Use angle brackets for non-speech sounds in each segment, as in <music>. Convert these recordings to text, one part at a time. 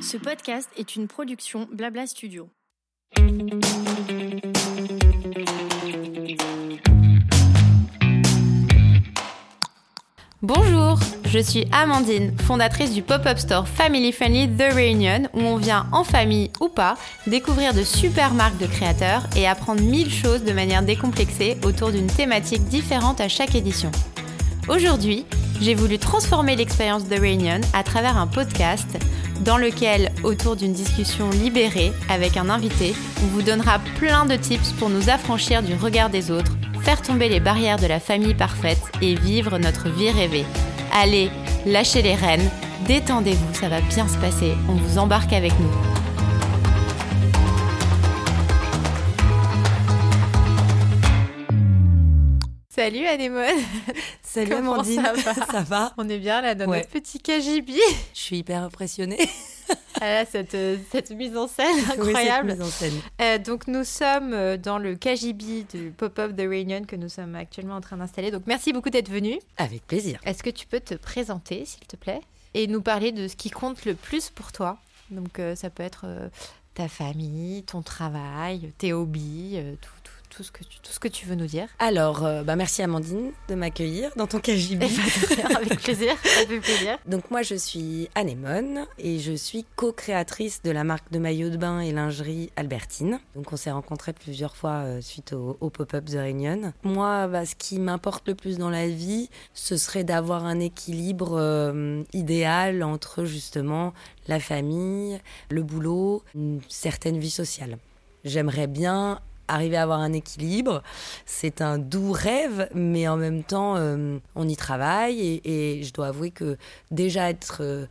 Ce podcast est une production Blabla Studio. Bonjour, je suis Amandine, fondatrice du pop-up store Family Friendly The Reunion, où on vient en famille ou pas découvrir de super marques de créateurs et apprendre mille choses de manière décomplexée autour d'une thématique différente à chaque édition. Aujourd'hui, j'ai voulu transformer l'expérience The Reunion à travers un podcast dans lequel, autour d'une discussion libérée avec un invité, on vous donnera plein de tips pour nous affranchir du regard des autres, faire tomber les barrières de la famille parfaite et vivre notre vie rêvée. Allez, lâchez les rênes, détendez-vous, ça va bien se passer, on vous embarque avec nous. Salut Anémone <laughs> Salut Comment Amandine, ça va <laughs> ça va On est bien là dans Ouais. notre petit KGB. Je suis hyper impressionnée. <laughs> Ah là, cette, euh, cette mise en scène Oui, cette incroyable. mise en scène. Euh, donc nous sommes euh, dans le KGB du Pop-Up The Reunion que nous sommes actuellement en train d'installer. Donc merci beaucoup d'être venu. Avec plaisir. Est-ce que tu peux te présenter s'il te plaît et nous parler de ce qui compte le plus pour toi? Donc euh, ça peut être euh, ta famille, ton travail, tes hobbies, tout, tout, ce que tu, tout ce que tu veux nous dire. Alors, euh, bah, merci Amandine de m'accueillir dans ton KGB. Eh ben, avec plaisir, ça fait plaisir. Donc moi je suis Anémone et je suis co-créatrice de la marque de maillots de bain et lingerie Albertine. Donc on s'est rencontrés plusieurs fois euh, suite au, au pop-up The Reunion. Moi, bah, ce qui m'importe le plus dans la vie, ce serait d'avoir un équilibre euh, idéal entre justement la famille, le boulot, une certaine vie sociale. J'aimerais bien arriver à avoir un équilibre. C'est un doux rêve, mais en même temps, euh, on y travaille et, je dois avouer que déjà être, euh,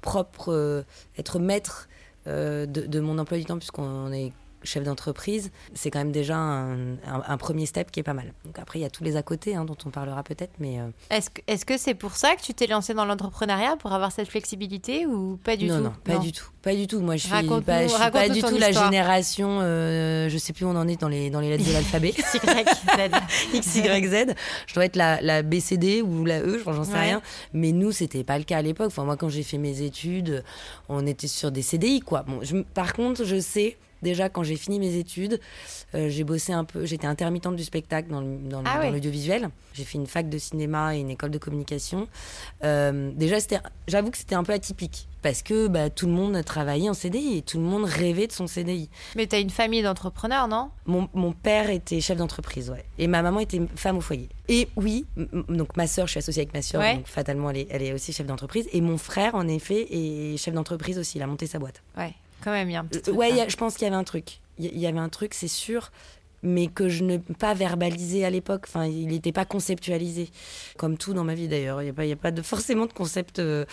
propre, euh, être maître de mon emploi du temps, puisqu'on est chef d'entreprise, c'est quand même déjà un, un- un premier step qui est pas mal. Donc après, il y a tous les à côté hein, dont on parlera peut-être, mais euh, Est-ce que est-ce que c'est pour ça que tu t'es lancé dans l'entrepreneuriat pour avoir cette flexibilité ou pas du non, tout non, pas du tout, pas du tout. Moi, je suis Raconte-nous- pas, je suis pas du tout la génération. euh, je sais plus où on en est dans les dans les lettres de l'alphabet. <laughs> <laughs> X, Y, Z. Je dois être la, la BCD ou la E, j'en sais Ouais. rien. Mais nous, c'était pas le cas à l'époque. Enfin, moi, quand j'ai fait mes études, on était sur des CDI, quoi. Bon, je- par contre, je sais. Déjà, quand j'ai fini mes études, euh, j'ai bossé un peu. J'étais intermittente du spectacle dans, le- Ah dans l'audiovisuel. J'ai fait une fac de cinéma et une école de communication. Euh, déjà, j'avoue que c'était un peu atypique parce que bah, tout le monde travaillait en CDI et tout le monde rêvait de son CDI. Mais t'as une famille d'entrepreneurs, non? Mon, mon père était chef d'entreprise, ouais. Et ma maman était femme au foyer. Et oui, donc ma sœur, je suis associée avec ma sœur, Ouais. donc fatalement, elle est, elle est aussi chef d'entreprise. Et mon frère, en effet, est chef d'entreprise aussi. Il a monté sa boîte. Ouais, quand même, il y a un petit truc. ouais, a- je pense qu'il y avait un truc. Il y- avait un truc, c'est sûr, mais que je ne pas verbalisé à l'époque. Enfin, il n'était pas conceptualisé. Comme tout dans ma vie d'ailleurs. Il n'y a, pas- il y a pas de, forcément de concept. euh,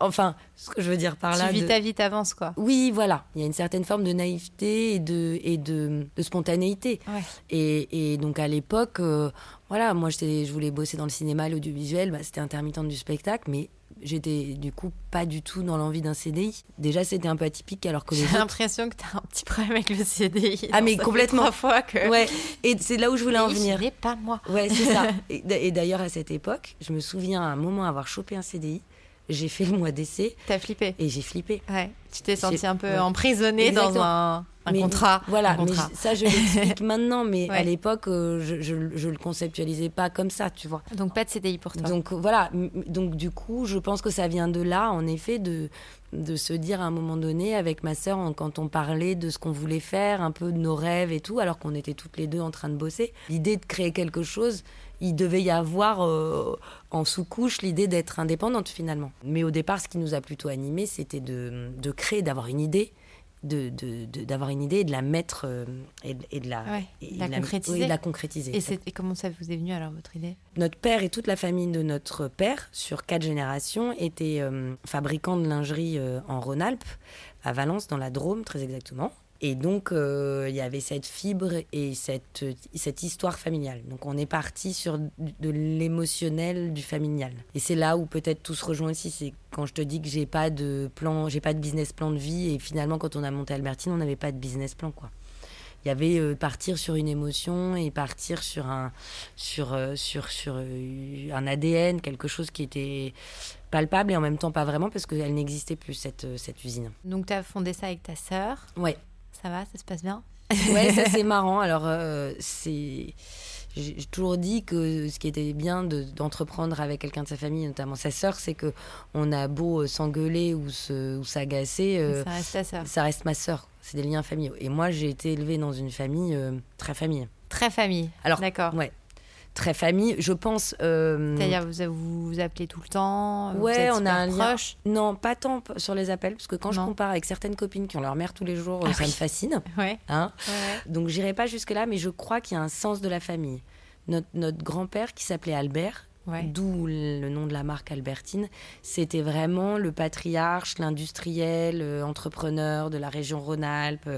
enfin, ce que je veux dire par là. tu vis de- ta vie, t'avances, quoi. oui, voilà. Il y a une certaine forme de naïveté et de, et de, de spontanéité. Ouais. Et, et donc à l'époque, euh, voilà, moi je voulais bosser dans le cinéma, l'audiovisuel, bah, c'était intermittente du spectacle, mais j'étais du coup pas du tout dans l'envie d'un CDI. Déjà c'était un peu atypique alors que J'ai autres... l'impression que t'as un petit problème avec le CDI. Ah, mais complètement. Trois fois que. Ouais, et c'est là où je voulais en venir. N'est pas moi. Ouais, c'est ça. <laughs> Et d'ailleurs à cette époque, je me souviens à un moment avoir chopé un CDI, j'ai fait le mois d'essai T'as flippé. et j'ai flippé. Ouais. Tu t'es senti J'ai- un peu ouais. emprisonné dans un, un Mais- contrat. Voilà, un contrat. mais ça je l'explique <laughs> maintenant, mais Ouais. à l'époque, euh, je, je, je le conceptualisais pas comme ça, tu vois. Donc pas de CDI pour toi. Donc voilà, donc du coup, je pense que ça vient de là, en effet, de, de se dire à un moment donné, avec ma sœur, quand on parlait de ce qu'on voulait faire, un peu de nos rêves et tout, alors qu'on était toutes les deux en train de bosser, l'idée de créer quelque chose, il devait y avoir euh, en sous-couche l'idée d'être indépendante finalement. Mais au départ, ce qui nous a plutôt animés, c'était de, de créer, d'avoir une idée. De, de- de- d'avoir une idée et de la mettre euh, et, de- et de la, Ouais, et de la concrétiser. oui, de la concrétiser. et, comment ça vous est venu alors votre idée? Notre père et toute la famille de notre père, sur quatre générations, étaient euh, fabricants de lingerie en Rhône-Alpes, à Valence, dans la Drôme, très exactement. Et donc, euh, il y avait cette fibre et cette, cette histoire familiale. Donc, on est parti sur de l'émotionnel, du familial. Et c'est là où peut-être tout se rejoint aussi. C'est quand je te dis que j'ai pas de plan, j'ai pas de business plan de vie. Et finalement, quand on a monté Albertine, on n'avait pas de business plan, quoi. il y avait euh, partir sur une émotion et partir sur un, sur, euh, sur, sur euh, un ADN, quelque chose qui était palpable et en même temps pas vraiment parce qu'elle n'existait plus, cette, cette usine. Donc, tu as fondé ça avec ta sœur. Ouais, Ça va, ça se passe bien ouais ça c'est <laughs> marrant. Alors, euh, c'est. J'ai toujours dit que ce qui était bien de- d'entreprendre avec quelqu'un de sa famille, notamment sa sœur, c'est que on a beau euh, s'engueuler ou se- ou s'agacer, euh, Ça reste ta sœur. ça reste ma sœur. C'est des liens familiaux. Et moi, j'ai été élevée dans une famille euh, très famille. Très famille. Alors, D'accord. Ouais, très famille. Je pense. euh, C'est-à-dire, vous vous vous appelez tout le temps vous Ouais, êtes on a un lien. Non, pas tant sur les appels, parce que quand je Non. compare avec certaines copines qui ont leur mère tous les jours, euh, Ah ça oui. me fascine. <laughs> Ouais. Hein ouais. Donc, j'irai pas jusque-là, mais je crois qu'il y a un sens de la famille. Notre, notre grand-père, qui s'appelait Albert, Ouais. d'où le nom de la marque Albertine, c'était vraiment le patriarche, l'industriel, euh, entrepreneur de la région Rhône-Alpes.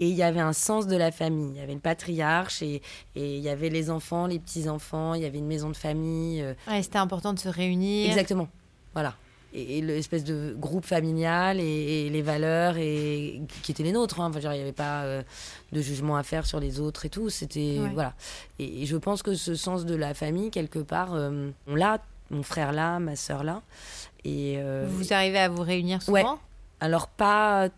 Et il y avait un sens de la famille. Il y avait le patriarche et, et il y avait les enfants, les petits-enfants, il y avait une maison de famille. euh, Ouais, C'était important de se réunir. Exactement. Voilà. Et, et l'espèce de groupe familial et, et les valeurs et, qui étaient les nôtres. hein. Enfin, il n'y avait pas euh, de jugement à faire sur les autres et tout. C'était. Ouais. Voilà. Et, et je pense que ce sens de la famille, quelque part, euh, on l'a. Mon frère là, ma sœur là. Et. euh, Vous arrivez à vous réunir Ouais. souvent? Alors pas,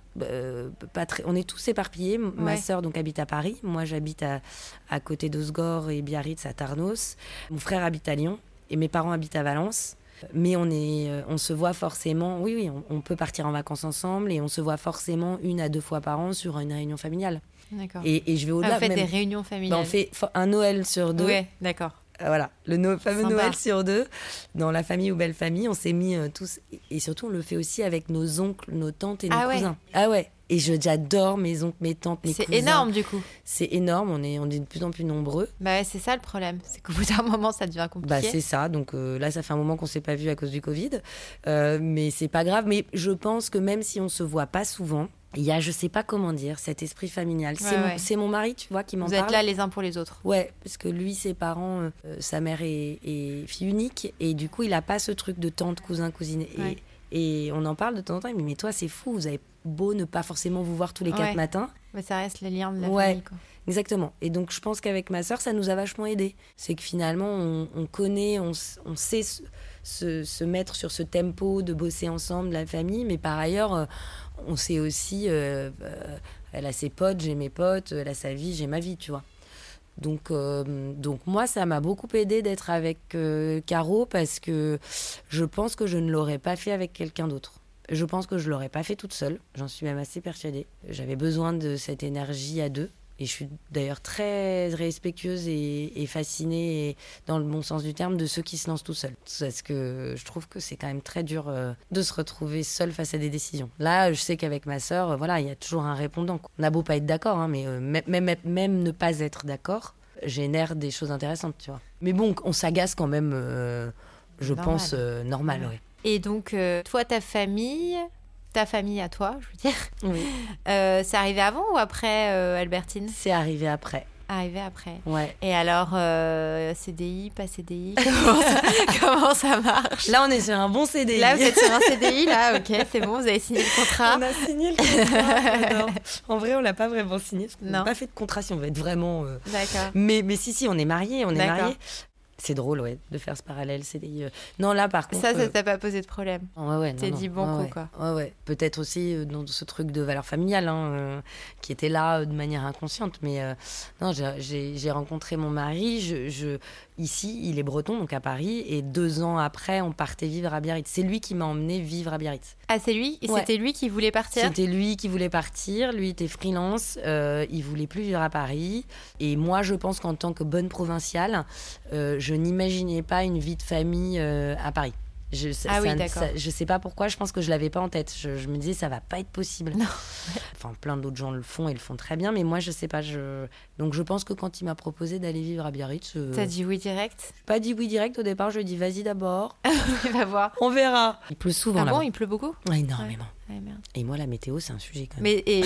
pas très, on est tous éparpillés. Ma sœur donc habite à Paris, moi j'habite à, à côté d'Osgore et Biarritz à Tarnos. Mon frère habite à Lyon et mes parents habitent à Valence. Mais on est, euh, on se voit forcément. Oui, oui, on, on peut partir en vacances ensemble et on se voit forcément une à deux fois par an sur une réunion familiale. D'accord. Et, et je vais Ah, au-delà. vous faites des réunions Bah, familiales on fait un Noël sur deux. Ouais, d'accord. Euh, Voilà, le no- fameux Sympa. Noël sur deux, dans la famille ou belle famille, on s'est mis euh, tous, et- surtout on le fait aussi avec nos oncles, nos tantes et nos Ah ouais. cousins. Ah ouais, et j'adore mes oncles, mes tantes, mes C'est cousins. énorme du coup. C'est énorme, on est, on est de plus en plus nombreux. Bah ouais, c'est ça le problème. C'est qu'au bout d'un moment, ça devient Bah compliqué. c'est ça, donc euh, là ça fait un moment qu'on s'est pas vu à cause du Covid, Euh, mais c'est pas grave. Mais je pense que même si on se voit pas souvent, il y a, je sais pas comment dire, cet esprit familial. c'est Ouais, mon, c'est mon mari, tu vois, qui m'en vous parle. êtes là les uns pour les autres. Ouais, parce que lui, ses parents, euh, sa mère est, est fille unique, et du coup, il a pas ce truc de tante, cousin, cousine. Et, Ouais. et on en parle de temps en temps, dit, mais toi, c'est fou, vous avez beau ne pas forcément vous voir tous les quatre matins. Mais ça reste les liens de la Ouais. famille. Quoi. Exactement. Et donc, je pense qu'avec ma sœur, ça nous a vachement aidé. C'est que finalement, on, on connaît, on, on sait se, se- se mettre sur ce tempo de bosser ensemble, la famille, mais par ailleurs, euh, on sait aussi, euh, euh, elle a ses potes, j'ai mes potes, elle a sa vie, j'ai ma vie, tu vois. Donc, euh, donc moi, ça m'a beaucoup aidé d'être avec euh, Caro parce que je pense que je ne l'aurais pas fait avec quelqu'un d'autre. Je pense que je l'aurais pas fait toute seule. J'en suis même assez persuadée. J'avais besoin de cette énergie à deux. Et je suis d'ailleurs très respectueuse et, et fascinée, et dans le bon sens du terme, de ceux qui se lancent tout seuls. Parce que je trouve que c'est quand même très dur euh, de se retrouver seul face à des décisions. Là, je sais qu'avec ma sœur, euh, voilà, il y a toujours un répondant. On a beau pas être d'accord, hein, mais euh, même, même, même ne pas être d'accord génère des choses intéressantes, tu vois. Mais bon, on s'agace quand même, euh, je Normal. pense, euh, normal, Ouais. ouais. Et donc, euh, toi, ta famille, ta famille à toi, je veux dire, Oui. <laughs> euh, c'est arrivé avant ou après euh, Albertine? C'est arrivé après. Arrivé après. Ouais. Et alors, euh, CDI, pas CDI, <laughs> comment ça, comment ça marche? Là, on est sur un bon CDI. Là, vous êtes sur un CDI, là, ok, c'est bon, vous avez signé le contrat. On a signé le contrat. <laughs> en vrai, on l'a pas vraiment signé. parce qu'on n'a pas fait de contrat si on veut être vraiment. euh, D'accord. Mais, mais si, si, on est mariés, on est mariés. C'est drôle, ouais, de faire ce parallèle CDI. euh. Non, là, par contre. Ça, ça euh, t'a pas posé de problème. Ouais, ouais, T'es dit bon coup, ouais. quoi. Ouais, ouais. Peut-être aussi euh, dans ce truc de valeur familiale, hein, euh, qui était là euh, de manière inconsciente. Mais euh, non, j'ai rencontré mon mari. Je, je- ici, il est breton, donc à Paris. Et deux ans après, on partait vivre à Biarritz. C'est lui qui m'a emmené vivre à Biarritz. Ah, c'est lui? Ouais. C'était lui qui voulait partir? C'était lui qui voulait partir. Lui était freelance. euh, il voulait plus vivre à Paris. Et moi, je pense qu'en tant que bonne provinciale, euh, je n'imaginais pas une vie de famille euh, à Paris. Je, ça- Ah oui, ça- d'accord. ça- je sais pas pourquoi, je pense que je l'avais pas en tête. Je, je me disais, ça va pas être possible. Non. <laughs> Enfin, plein d'autres gens le font et le font très bien, mais moi, je sais pas. Je... Donc, je pense que quand il m'a proposé d'aller vivre à Biarritz, euh, T'as dit oui direct? pas dit oui direct au départ, je lui ai dit, vas-y d'abord, <laughs> Il va voir. on verra. Il pleut souvent Ah bon, il pleut beaucoup? Énormément. Et moi, la météo, c'est un sujet quand même. Mais et,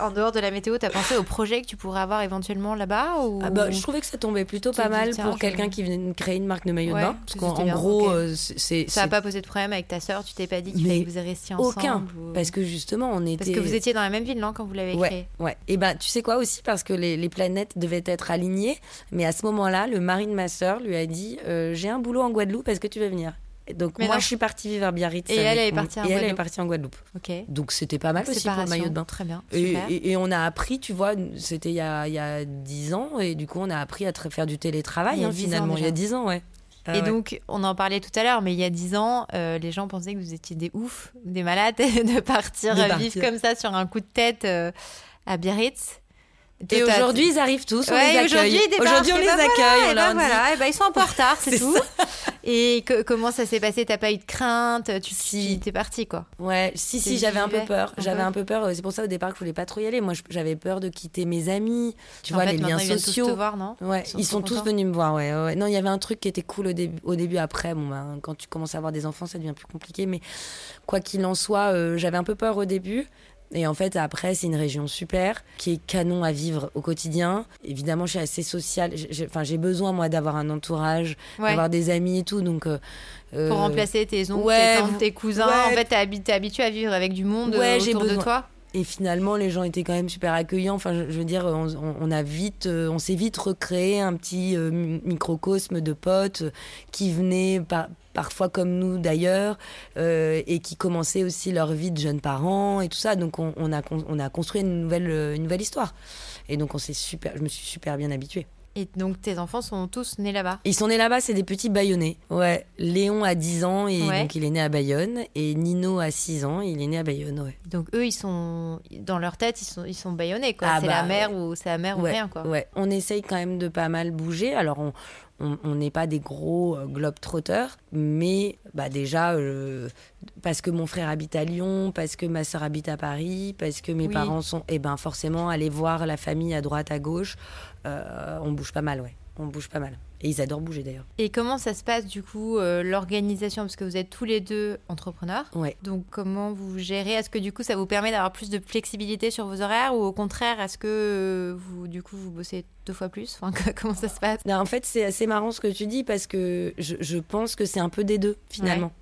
en dehors de la météo, tu as pensé au projet que tu pourrais avoir éventuellement là-bas ou... ah bah, Je trouvais que ça tombait plutôt pas mal pour quelqu'un qui venait de créer une marque de maillot de bain. Parce qu'en gros, euh, c'est. Ça n'a pas posé de problème avec ta sœur Tu t'es pas dit qu'il fallait que vous restiez ensemble Aucun. Parce que justement, on était. Parce que vous étiez dans la même ville, non, quand vous l'avez créé? Ouais. Et bah, tu sais quoi aussi Parce que les, les, planètes devaient être alignées. Mais à ce moment-là, le mari de ma sœur lui a dit euh, J'ai un boulot en Guadeloupe, est-ce que tu veux venir? Donc moi, je suis partie vivre à Biarritz. Et elle, est partie en et elle est partie en Guadeloupe. Donc c'était pas mal aussi pour le maillot de bain. Très bien. Et, et, on a appris, tu vois, c'était il y a, il y a 10 ans, et du coup on a appris à faire du télétravail hein, finalement. il y a 10 ans, ouais. et donc, on en parlait tout à l'heure, mais il y a 10 ans, euh, les gens pensaient que vous étiez des oufs, des malades, <laughs> de partir, vivre comme ça sur un coup de tête euh, à Biarritz. Et aujourd'hui, ils arrivent tous, on les accueille. Aujourd'hui, on les accueille, on leur dit... et ben, ils sont un peu en <laughs> retard, c'est tout. Et comment ça s'est passé? T'as pas eu de crainte? Tu si. es parti quoi Ouais, si si, j'avais un peu peur. J'avais un peu peur. C'est pour ça au départ que je voulais pas trop y aller. Moi, j'avais peur de quitter mes amis. Tu vois les liens sociaux. Ils te voir, non? Ouais, ils sont, tous venus me voir. Ouais, ouais, Non, il y avait un truc qui était cool au début. Au début, après, bon, ben, quand tu commences à avoir des enfants, ça devient plus compliqué. Mais quoi qu'il en soit, euh, j'avais un peu peur au début. Et en fait, après, c'est une région super, qui est canon à vivre au quotidien. Évidemment, je suis assez sociale. Enfin, j'ai besoin, moi, d'avoir un entourage, d'avoir des amis et tout. Donc, euh, euh, Pour remplacer tes oncles, tes tantes, tes cousins. En fait, t'es habitué à vivre avec du monde autour de toi? Et finalement, les gens étaient quand même super accueillants. Enfin, je, veux dire, on, a vite, euh, on s'est vite recréé un petit microcosme de potes qui venaient pas parfois comme nous d'ailleurs, euh, et qui commençaient aussi leur vie de jeunes parents et tout ça. Donc on, a, on a construit une nouvelle, une nouvelle histoire. Et donc on s'est super, je me suis super bien habituée. Et donc tes enfants sont tous nés là-bas Ils sont nés là-bas, c'est des petits Bayonnais. Ouais, Léon a 10 ans et donc il est né à Bayonne et Nino a 6 ans, et il est né à Bayonne, ouais. Donc eux ils sont dans leur tête, ils sont ils sont bayonnais quoi, ah c'est la bah, mère ou c'est la ou rien quoi. Ouais, on essaye quand même de pas mal bouger. Alors on on n'est pas des gros euh, globetrotters, mais bah déjà, euh, parce que mon frère habite à Lyon, parce que ma soeur habite à Paris, parce que mes parents sont. Et eh ben forcément, aller voir la famille à droite, à gauche, euh, on bouge pas mal, ouais. On bouge pas mal. Et ils adorent bouger d'ailleurs. Et comment ça se passe du coup euh, l'organisation? Parce que vous êtes tous les deux entrepreneurs. Ouais. Donc comment vous gérez? Est-ce que du coup ça vous permet d'avoir plus de flexibilité sur vos horaires? Ou au contraire est-ce que euh, vous du coup vous bossez deux fois plus? Enfin, <laughs> Comment ça se passe? En fait c'est assez marrant ce que tu dis parce que je, pense que c'est un peu des deux finalement.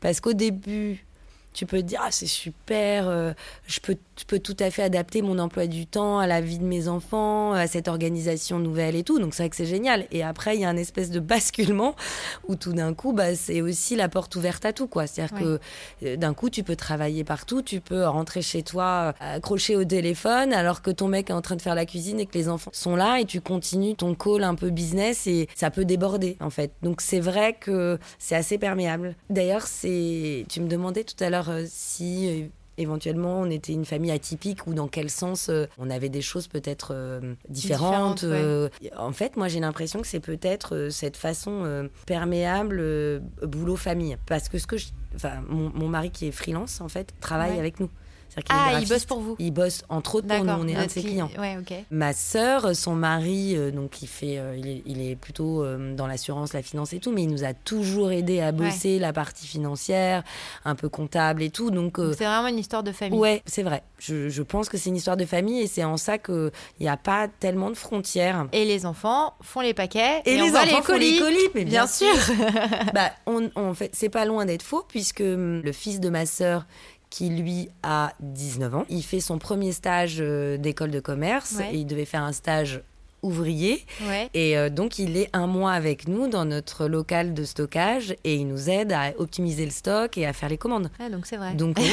Parce qu'au début tu peux te dire ah c'est super euh, je peux je peux tout à fait adapter mon emploi du temps à la vie de mes enfants à cette organisation nouvelle et tout. Donc c'est vrai que c'est génial. Et après il y a un espèce de basculement <laughs> où tout d'un coup bah c'est aussi la porte ouverte à tout quoi. C'est à dire que euh, d'un coup tu peux travailler partout tu peux rentrer chez toi accrocher au téléphone alors que ton mec est en train de faire la cuisine et que les enfants sont là et tu continues ton call un peu business et ça peut déborder en fait. Donc c'est vrai que c'est assez perméable. D'ailleurs c'est tu me demandais tout à l'heure euh, si euh, éventuellement on était une famille atypique ou dans quel sens euh, on avait des choses peut-être différentes. en fait, moi j'ai l'impression que c'est peut-être cette façon perméable boulot-famille. Parce que ce que enfin, mon, mari qui est freelance, en fait, travaille avec nous. Ah, il bosse pour vous Il bosse entre autres pour nous, on est un de ses clients. Ma sœur, son mari, euh, donc il, fait, euh, il, est, plutôt euh, dans l'assurance, la finance et tout, mais il nous a toujours aidé à bosser la partie financière, un peu comptable et tout. Donc c'est vraiment une histoire de famille. Ouais, c'est vrai. Je, je, pense que c'est une histoire de famille et c'est en ça qu'il n'y a pas tellement de frontières. Et les enfants font les paquets et, les enfants font les colis, mais bien, sûr. <laughs> bah, on, on fait, c'est pas loin d'être faux puisque hum, le fils de ma sœur qui lui a 19 ans. Il fait son premier stage euh, d'école de commerce et il devait faire un stage ouvrier. Et euh, donc, il est un mois avec nous dans notre local de stockage et il nous aide à optimiser le stock et à faire les commandes. Ah, donc c'est vrai. Donc, oui,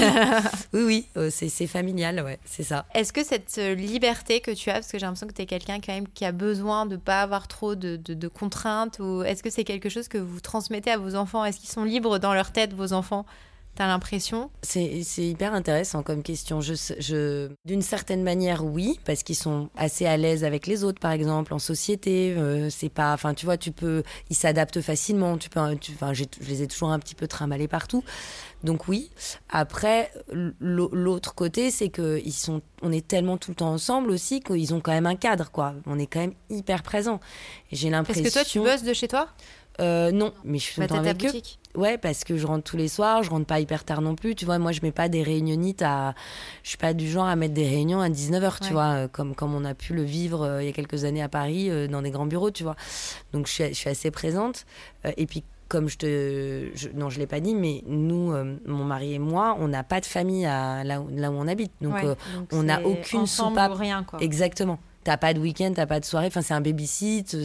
<laughs> oui, euh, c'est familial, ouais, c'est ça. Est-ce que cette liberté que tu as, parce que j'ai l'impression que tu es quelqu'un quand même qui a besoin de pas avoir trop de, de contraintes, ou est-ce que c'est quelque chose que vous transmettez à vos enfants? Est-ce qu'ils sont libres dans leur tête, vos enfants? T'as l'impression? C'est hyper intéressant comme question. Je, je D'une certaine manière, oui, parce qu'ils sont assez à l'aise avec les autres, par exemple, en société. Euh, c'est pas, enfin, tu vois, tu peux, ils s'adaptent facilement. Tu peux, tu, je les ai toujours un petit peu trimballés partout. Donc oui. Après, l'autre côté, c'est que ils sont, on est tellement tout le temps ensemble aussi qu'ils ont quand même un cadre, quoi. On est quand même hyper présent. J'ai l'impression. Est-ce que toi, tu bosses de chez toi? Euh, non, mais je suis bah, tout le temps avec eux. Ouais, parce que je rentre tous les soirs, je rentre pas hyper tard non plus. Tu vois, moi, je mets pas des réunionites à. Je suis pas du genre à mettre des réunions à 19h, tu vois, euh, comme, comme on a pu le vivre euh, il y a quelques années à Paris, euh, dans des grands bureaux, tu vois. Donc, je suis, je suis assez présente. et puis, comme je te. Je, non, je l'ai pas dit, mais nous, mon mari et moi, on n'a pas de famille à, là, où, là où on habite. Donc, on n'a aucune soupape. rien, quoi. Exactement. T'as pas de week-end, t'as pas de soirée. Enfin, c'est un babysit.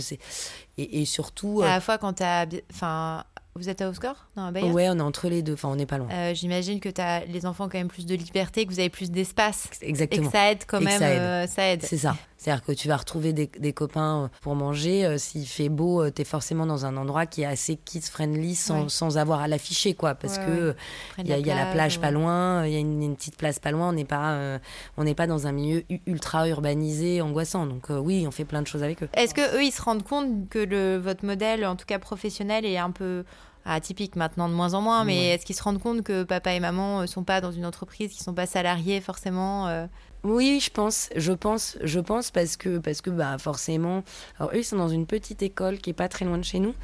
Et, et surtout. À la fois, quand t'as. Enfin vous êtes à Oscar Non, à Ouais, on est entre les deux. Enfin, on n'est pas loin. Euh, j'imagine que as, les enfants ont quand même plus de liberté, que vous avez plus d'espace. Exactement. Et que ça aide quand même. Euh, ça aide. C'est ça. C'est-à-dire que tu vas retrouver des, copains euh, pour manger. S'il fait beau, tu es forcément dans un endroit qui est assez kids-friendly sans, sans, avoir à l'afficher, quoi. Parce que il y, a la plage pas loin, il y a une, petite place pas loin. On n'est pas, on n'est pas dans un milieu ultra urbanisé, angoissant. Donc oui, on fait plein de choses avec eux. Est-ce que eux, ils se rendent compte que le, votre modèle, en tout cas professionnel, est un peu atypique maintenant de moins en moins, mais est-ce qu'ils se rendent compte que papa et maman euh, sont pas dans une entreprise, qu'ils sont pas salariés forcément euh Oui, je pense, je pense, je pense parce que parce que bah forcément, alors eux ils sont dans une petite école qui est pas très loin de chez nous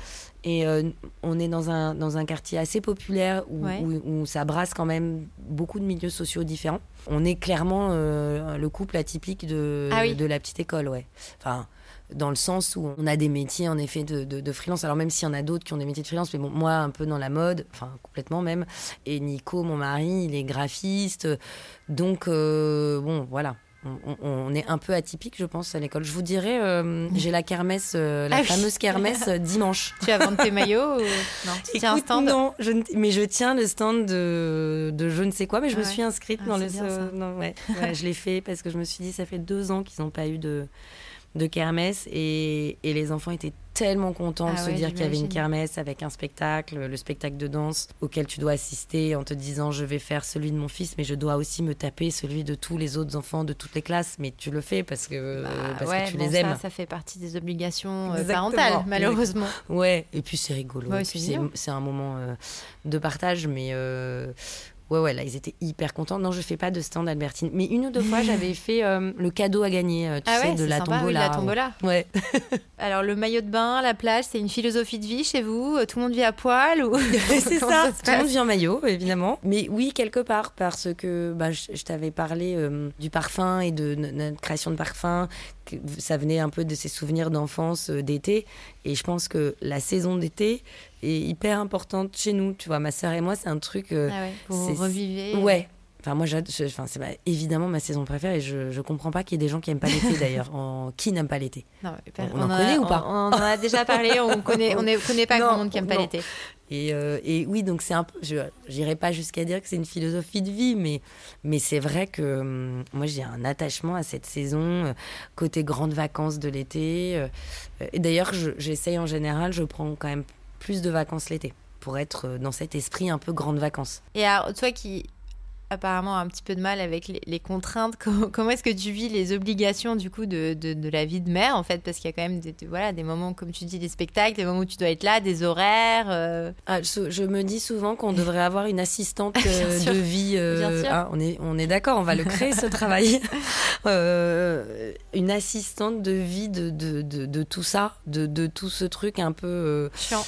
et euh, on est dans un dans un quartier assez populaire où, où, ça brasse quand même beaucoup de milieux sociaux différents. On est clairement le couple atypique de ah de la petite école, ouais. Enfin dans le sens où on a des métiers en effet de, de, freelance. Alors même s'il y en a d'autres qui ont des métiers de freelance, mais bon, moi un peu dans la mode, enfin complètement même. Et Nico, mon mari, il est graphiste. Donc euh, bon, voilà. On, est un peu atypique, je pense, à l'école. Je vous dirais, euh, <laughs> j'ai la kermesse, euh, la ah fameuse kermesse <laughs> dimanche. Tu vas vendre tes maillots ou... <laughs> Non, tu tiens un stand Non, je mais je tiens le stand de, de je ne sais quoi, mais je me suis inscrite ah, dans le. Non, ouais, je l'ai fait parce que je me suis dit, ça fait deux ans qu'ils n'ont pas eu de de kermesse et, et, les enfants étaient tellement contents de ah se dire qu'il y avait une kermesse avec un spectacle, le spectacle de danse auquel tu dois assister en te disant je vais faire celui de mon fils mais je dois aussi me taper celui de tous les autres enfants de toutes les classes mais tu le fais parce que, bah, parce que tu les aimes. Ça, ça fait partie des obligations euh, parentales malheureusement. Ouais et puis c'est rigolo. c'est un moment euh, de partage mais euh, Ouais, ouais, là, ils étaient hyper contents. Non, je fais pas de stand Albertine. Mais une ou deux fois, j'avais <laughs> fait euh, le cadeau à gagner, euh, tu ah sais, de la tombola. la tombola. Ouais. <laughs> Alors, le maillot de bain, la plage, c'est une philosophie de vie chez vous Tout le monde vit à poil ou... <laughs> C'est ça, tout le monde vit en maillot, évidemment. Mais oui, quelque part, parce que bah, je, t'avais parlé euh, du parfum et de notre création de parfum. Ça venait un peu de ces souvenirs d'enfance, d'été. Et je pense que la saison d'été, est hyper importante chez nous. Tu vois, ma sœur et moi, c'est un truc. Euh, ah ouais, vous revivez. Ouais. Enfin, moi, enfin, c'est évidemment ma saison préférée. Et je, je comprends pas qu'il y ait des gens qui aiment pas l'été d'ailleurs. <laughs> En... Qui n'aime pas l'été? On, on, en connaît ou pas? on, en a déjà parlé. On connaît, on ne connaît pas <laughs> grand monde qui aime pas l'été. Et, euh, et, oui, donc c'est un peu. Je n'irai pas jusqu'à dire que c'est une philosophie de vie, mais, mais c'est vrai que hum, moi j'ai un attachement à cette saison, euh, côté grandes vacances de l'été. et d'ailleurs, j'essaye en général, je prends quand même plus de vacances l'été pour être euh, dans cet esprit un peu grande vacances. Et alors, toi qui apparemment un petit peu de mal avec les, contraintes. <laughs> Comment, est-ce que tu vis les obligations du coup de, de, la vie de mère en fait? Parce qu'il y a quand même des, voilà, des moments, comme tu dis, des spectacles, des moments où tu dois être là, des horaires. Euh. Ah, je, me dis souvent qu'on devrait avoir une assistante <laughs> euh, de vie. Euh, ah, on est, on est d'accord, on va le créer ce travail. <laughs> une assistante de vie de, de, de, tout ça, de, tout ce truc un peu. Chiant.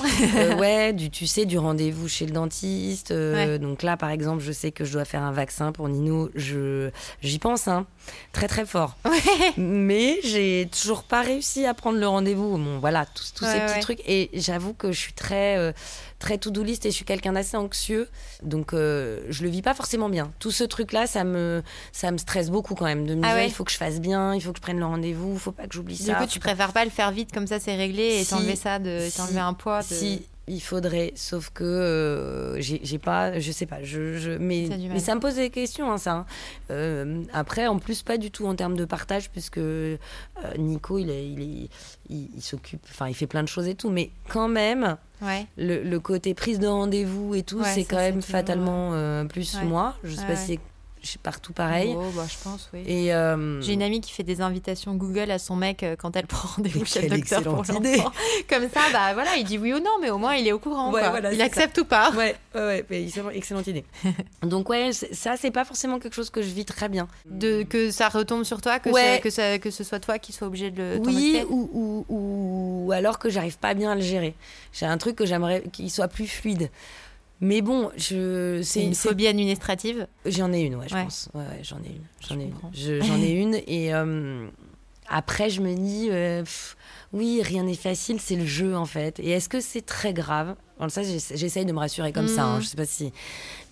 ouais, du, tu sais, du rendez-vous chez le dentiste. Donc là, par exemple, je sais que je dois faire un vaccin pour Nino, je j'y pense, hein, très très fort. <laughs> Mais j'ai toujours pas réussi à prendre le rendez-vous. Bon, voilà, tous, tous ces petits trucs. Et j'avoue que je suis très euh, très to-do list et je suis quelqu'un d'assez anxieux, donc euh, je le vis pas forcément bien. Tout ce truc-là, ça me ça me stresse beaucoup quand même de me ah dire il faut que je fasse bien, il faut que je prenne le rendez-vous, il faut pas que j'oublie ça. Du coup, tu préfères pas le faire vite comme ça, c'est réglé et t'enlever ça, de t'enlever un poids. Si il faudrait, sauf que euh, j'ai pas, je sais pas, je, je mais, mais ça me pose des questions, hein, ça. Hein. Euh, après, en plus, pas du tout en termes de partage, puisque euh, Nico, il, est, il, il, s'occupe, enfin, il fait plein de choses et tout, mais quand même, ouais. le, le, côté prise de rendez-vous et tout, c'est quand même fatalement plus moi. Je sais pas si c'est partout pareil. Oh, bah, je pense, oui. Et euh, J'ai une amie qui fait des invitations Google à son mec euh, quand elle <laughs> prend rendez-vous chez le docteur pour l'enfant. <laughs> Comme ça, bah voilà, il dit oui ou non, mais au moins il est au courant. Ouais, quoi. voilà, il c'est accepte ou pas. Ouais, ouais, ouais, excellente idée. <laughs> Donc ouais, c'est- ça c'est pas forcément quelque chose que je vis très bien. De, que ça retombe sur toi, que, Ouais. ça- que, ça- que ce soit toi qui sois obligé de le Oui, occuper. ou, ou, ou alors que j'arrive pas bien à le gérer. J'ai un truc que j'aimerais qu'il soit plus fluide. Mais bon, je c'est une phobie administrative. J'en ai une, ouais, je Ouais. pense. Ouais, ouais, j'en ai une. J'en Je ai une. J'en ai <laughs> une. Et euh, après, je me dis, euh, pff, oui, rien n'est facile, c'est le jeu en fait. Et est-ce que c'est très grave? Alors ça, j'essa- j'essaye de me rassurer comme ça. hein, Mhm. je sais pas si.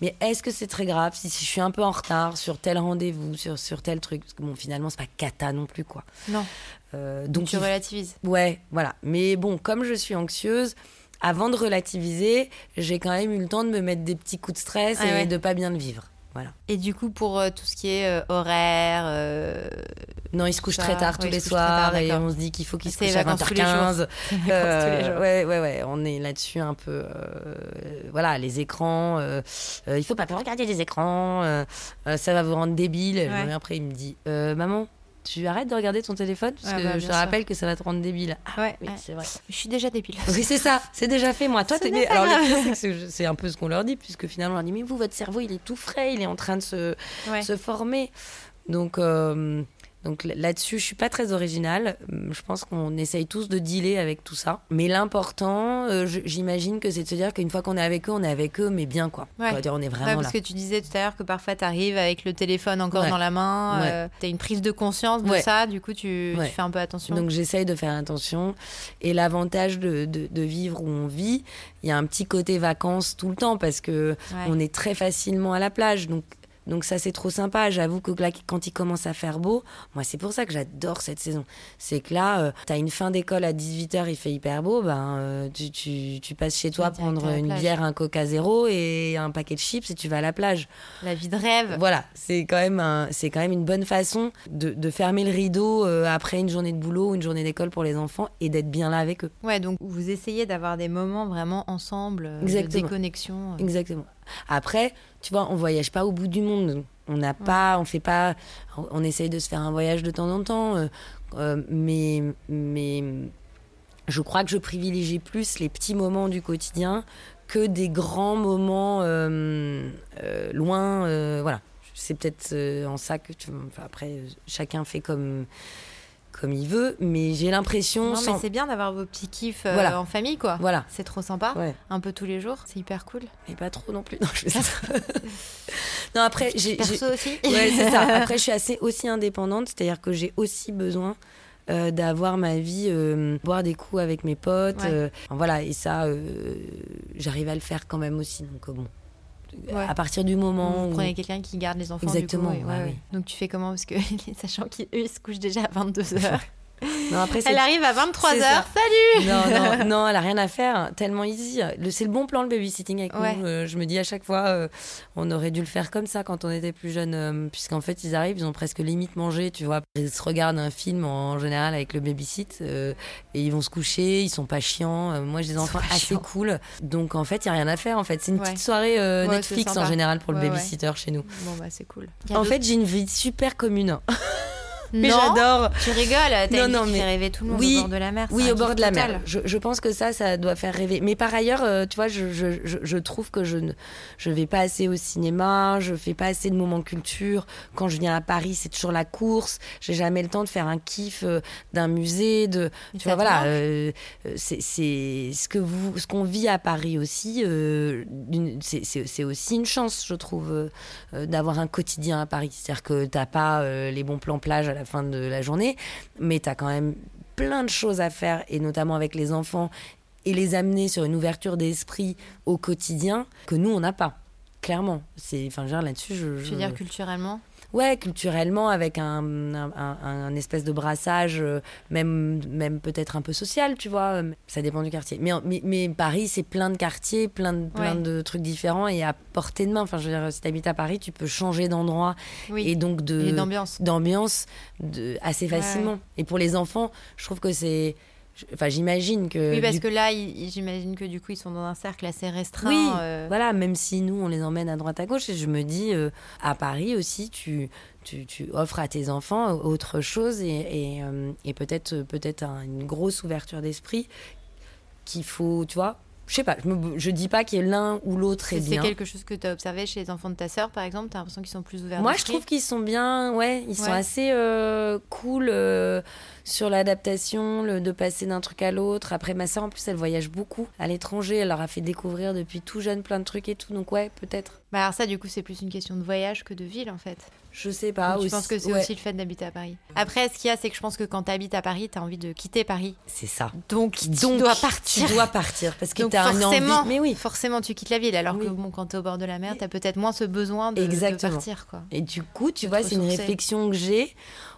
Mais est-ce que c'est très grave si, si je suis un peu en retard sur tel rendez-vous, sur, sur tel truc? Parce que bon, finalement, c'est pas cata non plus, quoi. Non, Euh, donc tu relativises. Ouais, voilà. Mais bon, comme je suis anxieuse, avant de relativiser, j'ai quand même eu le temps de me mettre des petits coups de stress Ah et ouais. de pas bien le vivre. Voilà. Et du coup, pour euh, tout ce qui est euh, horaire, euh, Non, il se couche Ça, très tard tous ouais, les soirs tard, et on se dit qu'il faut qu'il se couche à vacances tous les jours. 20h15. <laughs> tous les Euh, jours. ouais, ouais, ouais, on est là-dessus un peu. voilà, les écrans. il faut pas regarder les écrans. ça va vous rendre débile. Et après, il me dit Maman, tu arrêtes de regarder ton téléphone parce Ouais, que bah, je te sûr. rappelle que ça va te rendre débile. Ah, Ouais, oui, ouais. c'est vrai. Je suis déjà débile. Oui, c'est ça, c'est déjà fait. Moi, toi, t'es pas Alors, <laughs> c'est un peu ce qu'on leur dit, puisque finalement, on leur dit Mais vous, votre cerveau, il est tout frais, il est en train de se, Ouais. se former. Donc, euh, donc là-dessus, je suis pas très originale. Je pense qu'on essaye tous de dealer avec tout ça. Mais l'important, euh, j'imagine que c'est de se dire qu'une fois qu'on est avec eux, on est avec eux, mais bien, quoi. Ouais. Quoi, On est Ouais, vraiment parce là. que tu disais tout à l'heure que parfois tu arrives avec le téléphone encore Ouais. dans la main, Ouais. euh, tu as une prise de conscience de Ouais. ça, du coup tu, tu Ouais. fais un peu attention. Donc j'essaye de faire attention. Et l'avantage de, de- de vivre où on vit, il y a un petit côté vacances tout le temps parce que Ouais. on est très facilement à la plage. Donc, donc ça c'est trop sympa. J'avoue que là, quand il commence à faire beau, moi c'est pour ça que j'adore cette saison. C'est que là, euh, t'as une fin d'école à 18h, il fait hyper beau, ben euh, tu, tu, tu passes chez toi prendre une plage. bière, un coca zéro et un paquet de chips et tu vas à la plage. La vie de rêve. Voilà, c'est quand même un- c'est quand même une bonne façon de, de fermer le rideau euh, après une journée de boulot ou une journée d'école pour les enfants et d'être bien là avec eux. Ouais, donc vous essayez d'avoir des moments vraiment ensemble, euh, de Exactement. déconnexion. Exactement. Après, tu vois, on voyage pas au bout du monde. On n'a pas, on fait pas, on essaye de se faire un voyage de temps en temps, euh, euh, mais mais je crois que je privilégie plus les petits moments du quotidien que des grands moments euh, loin. voilà, c'est peut-être en ça que tu. enfin, après, chacun fait comme comme il veut, mais j'ai l'impression. Non, mais c'est bien d'avoir vos petits kiffs euh, Voilà. en famille, quoi. Voilà. C'est trop sympa. Ouais. Un peu tous les jours, c'est hyper cool. Mais pas trop non plus. <laughs> Non, je <laughs> non, après, j'ai. Perso aussi. Ouais, c'est ça. <laughs> Après, je suis assez aussi indépendante, c'est-à-dire que j'ai aussi besoin euh, d'avoir ma vie, euh, boire des coups avec mes potes. Ouais. voilà, et ça, j'arrive à le faire quand même aussi. Donc, bon. Ouais. À partir du moment Vous où. prenez quelqu'un qui garde les enfants. Exactement, Du coup, ouais, ouais, ouais, oui. ouais. Donc tu fais comment? Parce que <laughs> sachant qu'eux ils se couchent déjà à 22h. <laughs> Non, après, c'est Elle arrive à 23h. c'est ça. Salut non, non, <laughs> non, elle a rien à faire. Tellement easy. C'est le bon plan, le babysitting avec Ouais. nous. Euh, je me dis à chaque fois, euh, on aurait dû le faire comme ça quand on était plus jeune. euh, Puisqu'en fait, ils arrivent, ils ont presque limite mangé, tu vois. Ils se regardent un film en général avec le babysit euh, et ils vont se coucher. Ils sont pas chiants. Moi, j'ai des enfants assez cool. Donc, en fait, il y a rien à faire. En fait, c'est une Ouais. petite soirée Ouais, Netflix en général pour le babysitter chez nous. Bon bah c'est cool. En fait, j'ai une vie super commune. Mais non, j'adore. tu rigoles, t'as Non, non, mais- fait rêver tout le monde Oui, au bord de la mer. Oui, au bord de la total. mer. Je, je pense que ça, ça doit faire rêver. Mais par ailleurs, euh, tu vois, je, je, je, je trouve que je ne je vais pas assez au cinéma, je fais pas assez de moments culture. Quand je viens à Paris, c'est toujours la course. J'ai jamais le temps de faire un kiff euh, d'un musée. De, tu ça vois, voilà, euh, c'est ce que vous, ce qu'on vit à Paris aussi. c'est aussi une chance, je trouve, d'avoir un quotidien à Paris. C'est-à-dire que t'as pas les bons plans plage à la fin de la journée, mais tu as quand même plein de choses à faire, et notamment avec les enfants, et les amener sur une ouverture d'esprit au quotidien que nous, on n'a pas. Clairement. C'est, enfin, là-dessus, je, Je je- veux dire culturellement? Ouais, culturellement, avec un, un, un- un espèce de brassage, euh, même, même peut-être un peu social, tu vois. euh, Ça dépend du quartier. Mais, mais, mais Paris, c'est plein de quartiers, plein de, plein Ouais. de trucs différents et à portée de main. Enfin, je veux dire, si t'habites à Paris, tu peux changer d'endroit Oui. et donc de d'ambiance. assez Ouais, facilement. Et pour les enfants, je trouve que c'est Enfin, j'imagine que. Oui, parce du- que là, j'imagine que du coup, ils sont dans un cercle assez restreint. Oui, euh, voilà, même si nous, on les emmène à droite à gauche, et je me dis, euh, à Paris aussi, tu, tu, tu offres à tes enfants autre chose et, et, euh, et peut-être peut-être un- une grosse ouverture d'esprit qu'il faut, tu vois. Je sais pas, je, me, je dis pas que l'un ou l'autre C'est est c'est bien. quelque chose que tu as observé chez les enfants de ta sœur, par exemple? Tu as l'impression qu'ils sont plus ouverts Moi, je trouve qu'ils sont bien, ouais, ils sont assez cool sur l'adaptation, le, de passer d'un truc à l'autre. Après, ma soeur, en plus, elle voyage beaucoup à l'étranger. Elle leur a fait découvrir depuis tout jeune plein de trucs et tout. Donc, ouais, peut-être. Bah alors ça, du coup, c'est plus une question de voyage que de ville, en fait. Je sais pas. Donc, aussi- penses que c'est ouais, aussi le fait d'habiter à Paris? Après, ce qu'il y a, c'est que je pense que quand tu habites à Paris, tu as envie de quitter Paris. C'est ça. Donc, tu Donc, dois partir. Tu dois partir parce que Donc tu as une forcément, envie. Mais oui. forcément, tu quittes la ville. Alors que bon, quand tu es au bord de la mer, tu as peut-être moins ce besoin de, de Exactement. partir. Quoi. Et du coup, tu vois, c'est une réflexion que j'ai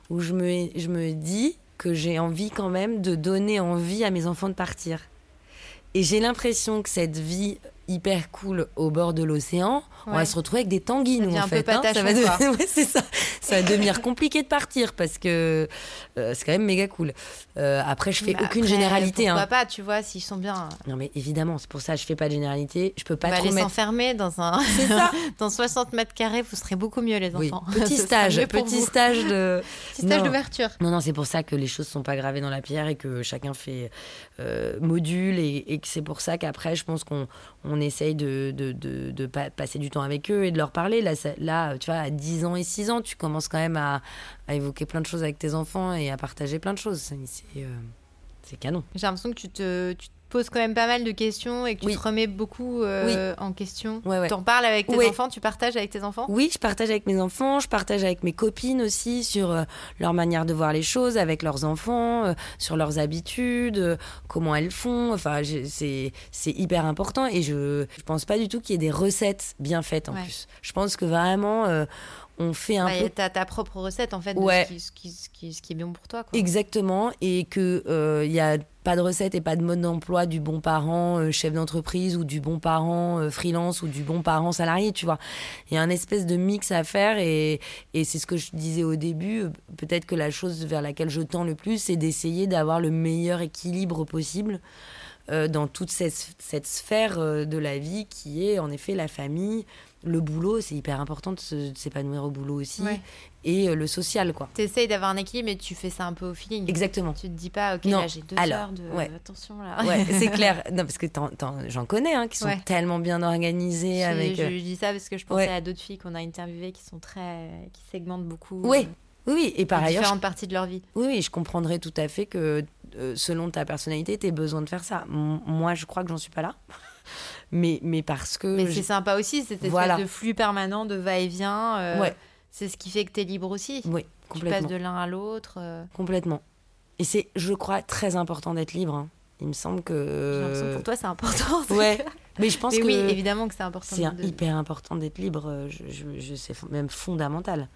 où je me, je me dis que j'ai envie quand même de donner envie à mes enfants de partir. Et j'ai l'impression que cette vie hyper cool au bord de l'océan, on va se retrouver avec des tanguis, nous, en un peu fait. hein. ça, va devenir- <laughs> Ouais, ça. ça va devenir compliqué de partir parce que euh, c'est quand même méga cool. Euh, après, je fais Bah, aucune après, généralité. Pourquoi hein. pas, tu vois, s'ils sont bien. Non, mais évidemment, c'est pour ça que je fais pas de généralité. Je peux pas va trop les mettre. s'enfermer dans un <laughs> ça. <laughs> dans 60 mètres carrés, vous serez beaucoup mieux les Oui. enfants. Petit stage, petit vous. stage de. Petit stage d'ouverture. Non, non, c'est pour ça que les choses sont pas gravées dans la pierre et que chacun fait euh, module et, et que c'est pour ça qu'après, je pense qu'on on essaye de, de, de, de pa- passer du temps avec eux et de leur parler. Là, là, tu vois, à 10 ans et 6 ans, tu commences quand même à, à évoquer plein de choses avec tes enfants et à partager plein de choses. C'est euh, canon. J'ai l'impression que tu te, tu poses quand même pas mal de questions et que tu Oui. te remets beaucoup euh, en question. Ouais, ouais. T'en parles avec tes Ouais. enfants, tu partages avec tes enfants? Oui, je partage avec mes enfants, je partage avec mes copines aussi sur euh, leur manière de voir les choses, avec leurs enfants, euh, sur leurs habitudes, comment elles font. Enfin, c'est hyper important et je je pense pas du tout qu'il y ait des recettes bien faites en plus. Je pense que vraiment on fait un Bah, peu T'as ta propre recette en fait de Ouais. ce, qui, ce, qui, ce, qui, ce qui est bon pour toi. Quoi. Exactement, et que il y a pas de recette et pas de mode d'emploi du bon parent euh, chef d'entreprise ou du bon parent euh, freelance ou du bon parent salarié, tu vois. Il y a un espèce de mix à faire et, et c'est ce que je disais au début. euh, Peut-être que la chose vers laquelle je tends le plus, c'est d'essayer d'avoir le meilleur équilibre possible euh, dans toute cette, cette sphère euh, de la vie qui est en effet la famille, le boulot, c'est hyper important de se- de s'épanouir au boulot aussi, Ouais. et euh, le social, quoi. T'essayes d'avoir un équilibre mais tu fais ça un peu au feeling. Exactement. Tu te dis pas, ok, Non. là j'ai deux Alors, heures de. ouais. Attention là. Ouais, c'est <laughs> clair. Non, parce que t'en- t'en- j'en connais hein, qui sont Ouais. tellement bien organisés Je, avec. je euh, dis ça parce que je pensais à d'autres filles qu'on a interviewées qui sont très. qui segmentent beaucoup. Oui, euh, Oui, oui. Et par ailleurs, différentes parties de leur vie. je, oui, oui, je comprendrais tout à fait que euh, selon ta personnalité, t'aies besoin de faire ça. M- moi, je crois que j'en suis pas là. Mais, mais parce que. Mais c'est sympa aussi, cette espèce Voilà. de flux permanent de va-et-vient. euh, Ouais. C'est ce qui fait que tu es libre aussi. Oui, Tu complètement. passes de l'un à l'autre. euh, Complètement. Et c'est, je crois, très important d'être libre. hein. Il me semble que. J'ai l'impression que pour toi, c'est important. Ouais. Mais je pense Mais que. oui, évidemment que c'est important. C'est de- hyper important d'être libre. euh, Je, je, je- c'est même fondamental.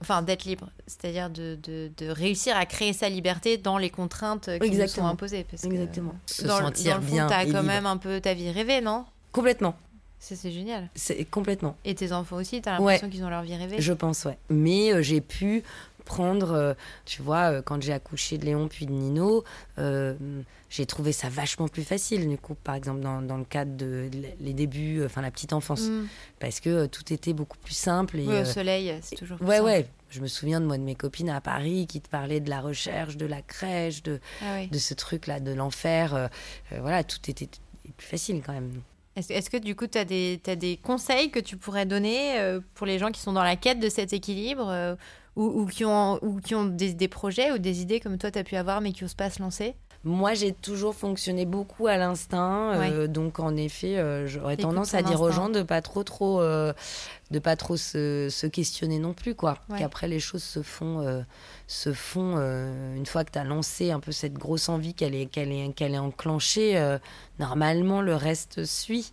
Enfin, d'être libre. C'est-à-dire de, de, de réussir à créer sa liberté dans les contraintes qui nous sont Exactement. imposées. Parce que, Exactement. Se dans, le- sentir dans le fond, bien t'as quand libre. même un peu ta vie rêvée, non? Complètement. Ça, c'est génial. C'est complètement. Et tes enfants aussi, t'as Ouais. l'impression qu'ils ont leur vie rêvée? Je pense, ouais. Mais euh, j'ai pu prendre, euh, tu vois, euh, quand j'ai accouché de Léon puis de Nino, euh, j'ai trouvé ça vachement plus facile, du coup, par exemple, dans, dans le cadre de les débuts, euh, enfin la petite enfance, Mm. parce que euh, tout était beaucoup plus simple. Et, Oui, au euh, soleil, c'est toujours plus ouais, simple. ouais. Je me souviens de moi, de mes copines à Paris qui te parlaient de la recherche, de la crèche, de, Ah de ce truc-là, de l'enfer. voilà, tout était plus facile quand même. Est-ce que du coup, tu as, des des conseils que tu pourrais donner euh, pour les gens qui sont dans la quête de cet équilibre euh, ou, ou qui ont, ou qui ont des, des projets ou des idées comme toi, tu as pu avoir mais qui n'osent pas se lancer? Moi, j'ai toujours fonctionné beaucoup à l'instinct, euh, donc en effet, euh, j'aurais tendance à dire aux gens de pas trop, trop, euh, de pas trop se, se questionner non plus, quoi. Ouais. Qu'après les choses se font, se font une fois que tu as lancé un peu cette grosse envie qu'elle est, qu'elle est, qu'elle est enclenchée. normalement, le reste suit.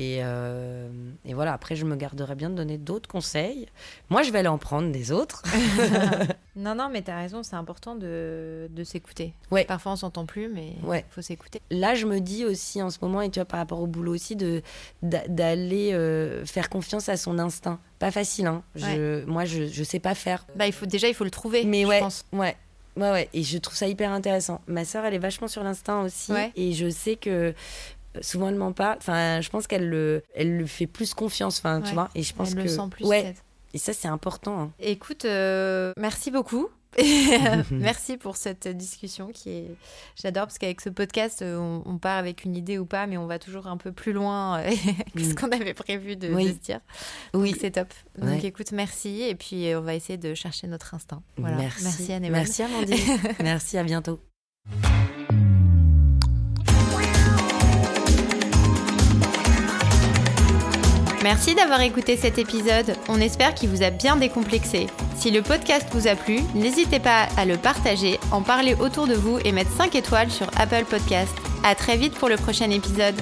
Et, euh, et voilà, après, je me garderai bien de donner d'autres conseils. Moi, je vais aller en prendre des autres. <laughs> Non, non, mais tu as raison, c'est important de, de s'écouter. Ouais. Parfois, on s'entend plus, mais il Ouais. faut s'écouter. là, je me dis aussi en ce moment, et tu vois, par rapport au boulot aussi, de d'a- d'aller euh, faire confiance à son instinct. Pas facile, hein. Je, Moi, je, je sais pas faire. Bah, il faut, déjà, il faut le trouver, Mais je ouais, pense. ouais. Ouais, ouais. Et je trouve ça hyper intéressant. Ma sœur, elle est vachement sur l'instinct aussi. Ouais. Et je sais que souvent elle m'en parle. Enfin, je pense qu'elle le, elle le fait plus confiance. Enfin, tu vois. Et je pense Elle que. le sent plus ouais. Et ça, c'est important. hein. Écoute, euh, merci beaucoup. <laughs> <laughs> merci pour cette discussion qui est j'adore parce qu'avec ce podcast euh, on, on part avec une idée ou pas mais on va toujours un peu plus loin euh, <laughs> que ce Mm. qu'on avait prévu de, Oui. de se dire Oui. C'est top donc Ouais. écoute merci et puis on va essayer de chercher notre instinct voilà Merci. merci Anne Merci, Amandine. Merci, à bientôt. Merci d'avoir écouté cet épisode. On espère qu'il vous a bien décomplexé. Si le podcast vous a plu, n'hésitez pas à le partager, en parler autour de vous et mettre 5 étoiles sur Apple Podcast. À très vite pour le prochain épisode.